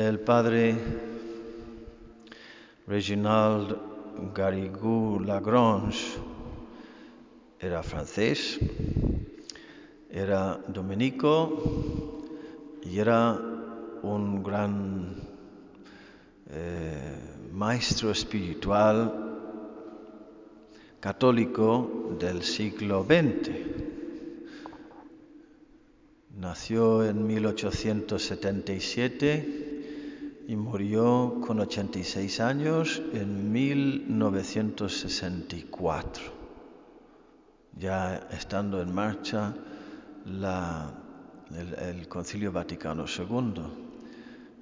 El padre Reginald Garrigou Lagrange era francés, era dominico y era un gran eh, maestro espiritual católico del siglo XX. Nació en 1877 y murió con 86 años en 1964, ya estando en marcha la, el, el, Concilio Vaticano II.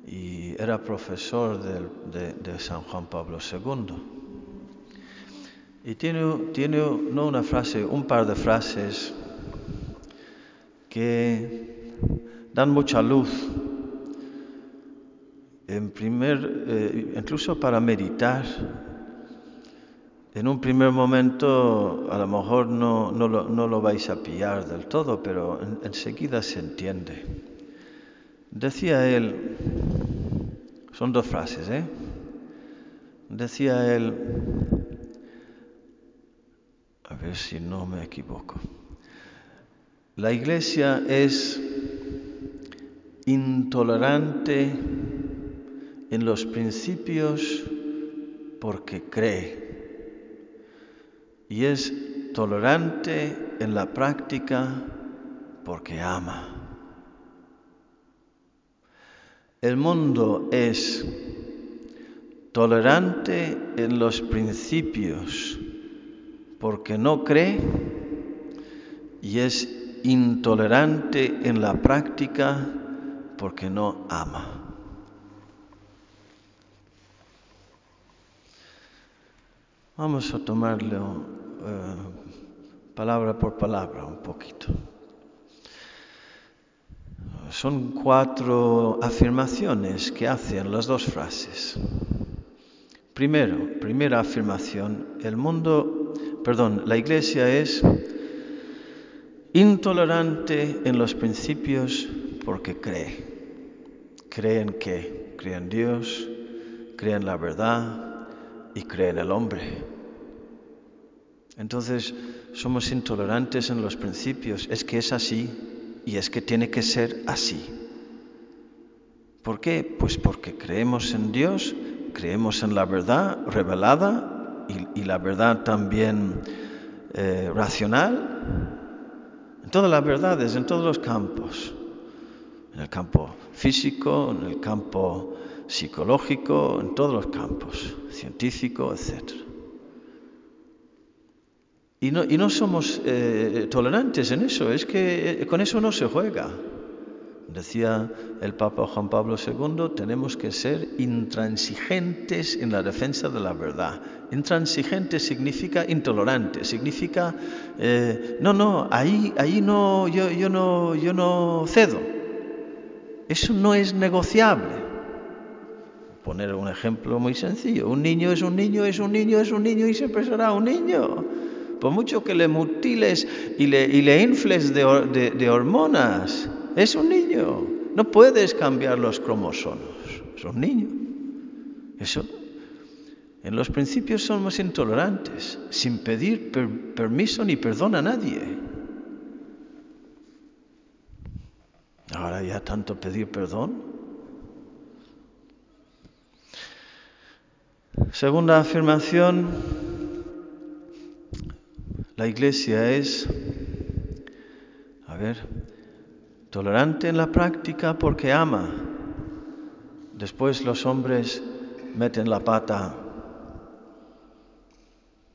Y era profesor de, de, de San Juan Pablo II. Y tiene, tiene, no una frase, un par de frases que dan mucha luz. En primer, eh, incluso para meditar. En un primer momento a lo mejor no, no, lo, no lo, vais a pillar del todo, pero en, enseguida se entiende. Decía él, son dos frases, ¿eh? Decía él, a ver si no me equivoco. La iglesia es intolerante en los principios porque cree y es tolerante en la práctica porque ama. El mundo es tolerante en los principios porque no cree y es intolerante en la práctica porque no ama. Vamos a tomarlo eh, palabra por palabra un poquito. Son cuatro afirmaciones que hacen las dos frases. Primero, primera afirmación, el mundo, perdón, la iglesia es intolerante en los principios porque cree. Cree en qué? Cree en Dios, cree en la verdad y cree en el hombre. Entonces, somos intolerantes en los principios. Es que es así y es que tiene que ser así. ¿Por qué? Pues porque creemos en Dios, creemos en la verdad revelada y, y la verdad también eh, racional en todas las verdades, en todos los campos, en el campo físico, en el campo psicológico, en todos los campos, científico, etc. Y no, y no somos eh, tolerantes en eso, es que eh, con eso no se juega. Decía el Papa Juan Pablo II, tenemos que ser intransigentes en la defensa de la verdad. Intransigente significa intolerante, significa, eh, no, no, ahí, ahí no, yo, yo, no, yo no cedo. Eso no es negociable. Poner un ejemplo muy sencillo. Un niño es un niño, es un niño, es un niño y siempre será un niño. Por mucho que le mutiles y le, y le infles de, de, hormonas, es un niño. No puedes cambiar los cromosomas. Es un niño. Eso. En los principios somos intolerantes, sin pedir per permiso ni perdón a nadie. Ahora ya tanto pedir perdón. Segunda afirmación, la iglesia es, a ver, tolerante en la práctica porque ama. Después los hombres meten la pata.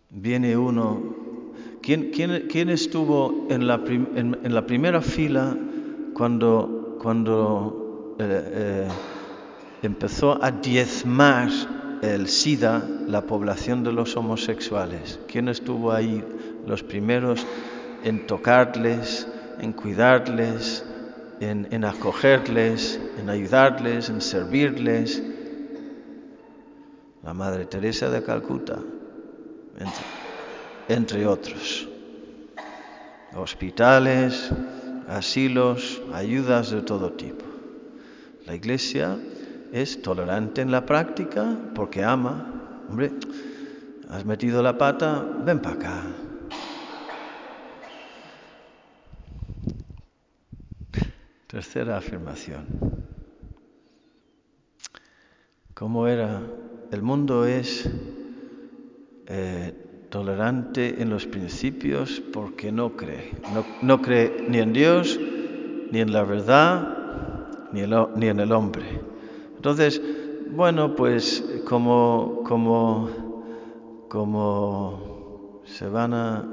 Viene uno. ¿Quién, quién, quién estuvo en la, prim, en, la, primera fila cuando, cuando eh, eh, empezó a diezmar el SIDA la población de los homosexuales? ¿Quién estuvo ahí los primeros en tocarles, en cuidarles, en, acogerles, en ayudarles, en servirles. La Madre Teresa de Calcuta, entre, entre otros. Hospitales, asilos, ayudas de todo tipo. La Iglesia es tolerante en la práctica porque ama. Hombre, has metido la pata, ven para acá. Tercera afirmación. ¿Cómo era? El mundo es eh, tolerante en los principios porque no cree. No, cree ni en Dios, ni en la verdad, ni en el hombre. Entonces, bueno, pues como, como, como se van a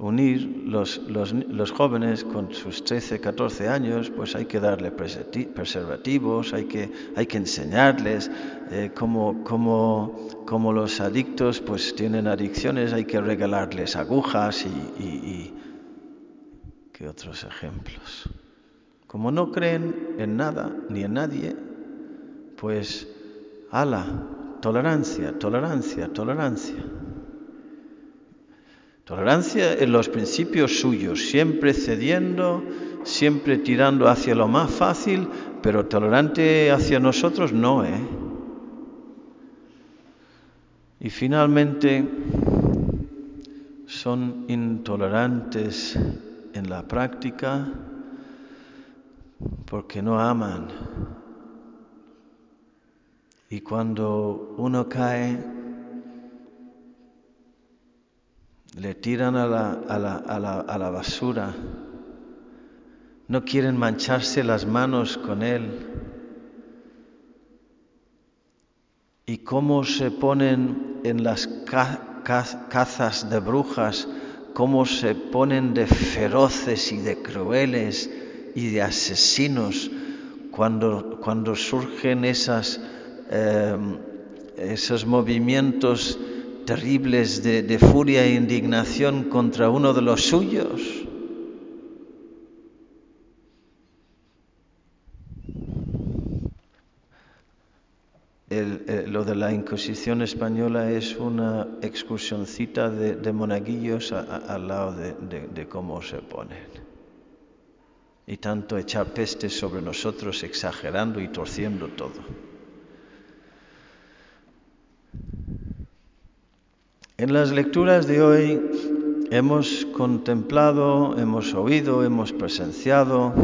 unir los, los, jóvenes con sus 13, 14 años, pues hay que darle preservativos, hay que, hay que enseñarles eh, como, como, los adictos pues tienen adicciones, hay que regalarles agujas y, y ¿qué otros ejemplos? Como no creen en nada ni en nadie, pues, ala, tolerancia, tolerancia, tolerancia. Tolerancia en los principios suyos, siempre cediendo, siempre tirando hacia lo más fácil, pero tolerante hacia nosotros no, ¿eh? Y finalmente son intolerantes en la práctica porque no aman. Y cuando uno cae, le tiran a la, a la, a la, a la basura, no quieren mancharse las manos con él. Y cómo se ponen en las cazas de brujas, cómo se ponen de feroces y de crueles y de asesinos cuando, cuando surgen esas, eh, esos movimientos terribles de, furia e indignación contra uno de los suyos. lo de la Inquisición española es una excursioncita de, monaguillos al lado de, cómo se ponen. Y tanto echar peste sobre nosotros exagerando y torciendo todo. En las lecturas de hoy hemos contemplado, hemos oído, hemos presenciado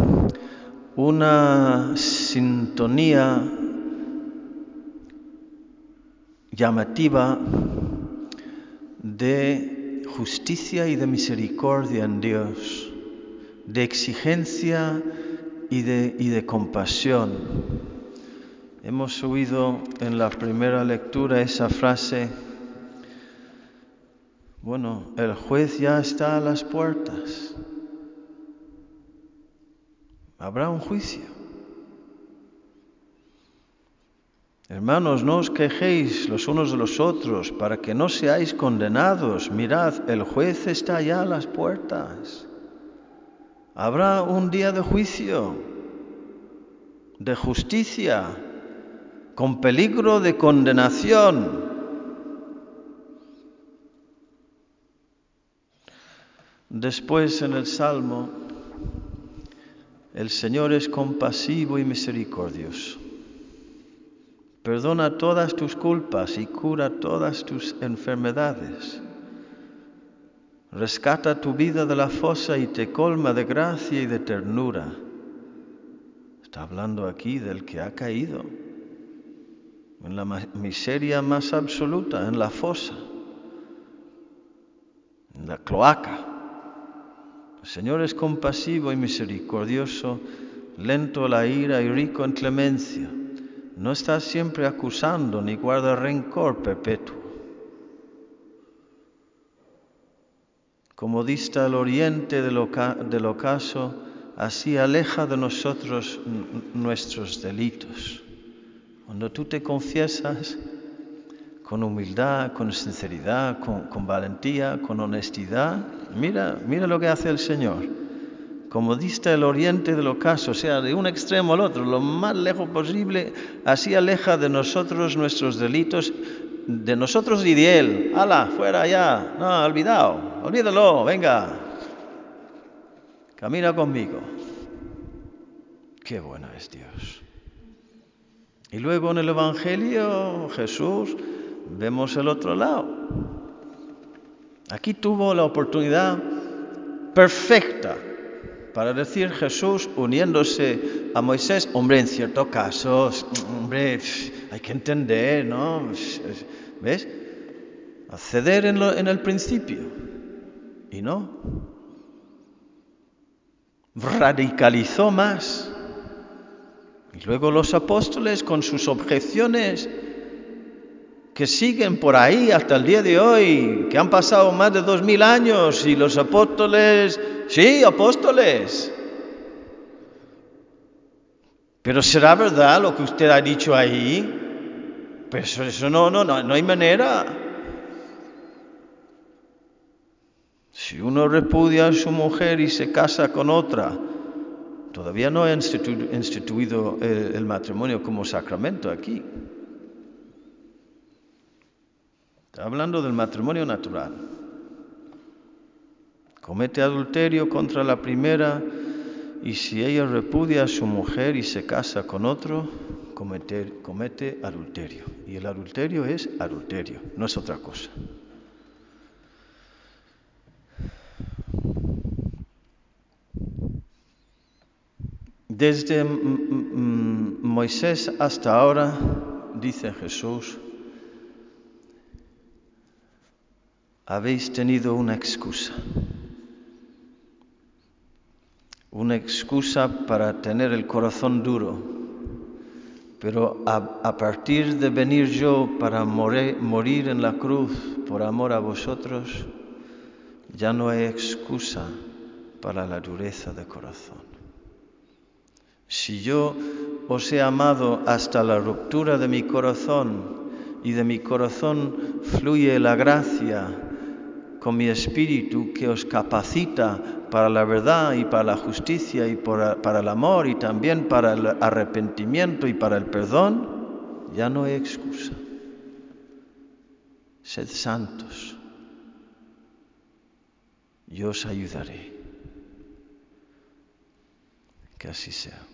una sintonía llamativa de justicia y de misericordia en Dios, de exigencia y de, compasión. Hemos oído en la primera lectura esa frase bueno, el juez ya está a las puertas. Habrá un juicio. Hermanos, no os quejéis los unos de los otros para que no seáis condenados. Mirad, el juez está ya a las puertas. Habrá un día de juicio, de justicia, con peligro de condenación. Después en el Salmo, el Señor es compasivo y misericordioso. Perdona todas tus culpas y cura todas tus enfermedades. Rescata tu vida de la fosa y te colma de gracia y de ternura. Está hablando aquí del que ha caído en la miseria más absoluta, en la fosa, en la cloaca. El Señor es compasivo y misericordioso, lento a la ira y rico en clemencia. No está siempre acusando ni guarda rencor perpetuo. Como dista el oriente del, ocaso, así aleja de nosotros nuestros delitos. Cuando tú te confiesas con humildad, con sinceridad, con, valentía, con honestidad, Mira, mira lo que hace el Señor. Como dista el oriente del ocaso, o sea, de un extremo al otro, lo más lejos posible, así aleja de nosotros nuestros delitos, de nosotros y de Él. ¡Hala, fuera allá! No, olvidado, olvídalo, venga. Camina conmigo. Qué bueno es Dios. Y luego en el Evangelio Jesús vemos el otro lado. Aquí tuvo la oportunidad perfecta para decir Jesús uniéndose a Moisés, hombre, en ciertos casos, hombre, hay que entender, ¿no? ¿Ves? Acceder en, en el principio. Y no. Radicalizó más. Y luego los apóstoles con sus objeciones que siguen por ahí hasta el día de hoy, que han pasado más de dos mil años y los apóstoles, sí, apóstoles. Pero ¿será verdad lo que usted ha dicho ahí? Pues eso no, no, no, no hay manera. Si uno repudia a su mujer y se casa con otra, todavía no ha instituido el matrimonio como sacramento aquí. Está hablando del matrimonio natural. Comete adulterio contra la primera y si ella repudia a su mujer y se casa con otro, comete, comete adulterio. Y el adulterio es adulterio, no es otra cosa. Desde Moisés hasta ahora, dice Jesús, habéis tenido una excusa. Una excusa para tener el corazón duro. Pero a, partir de venir yo para morir en la cruz por amor a vosotros, ya no hay excusa para la dureza de corazón. Si yo os he amado hasta la ruptura de mi corazón y de mi corazón fluye la gracia, con mi espíritu que os capacita para la verdad y para la justicia y para, el amor y también para el arrepentimiento y para el perdón, ya no hay excusa. Sed santos. Yo os ayudaré. Que así sea.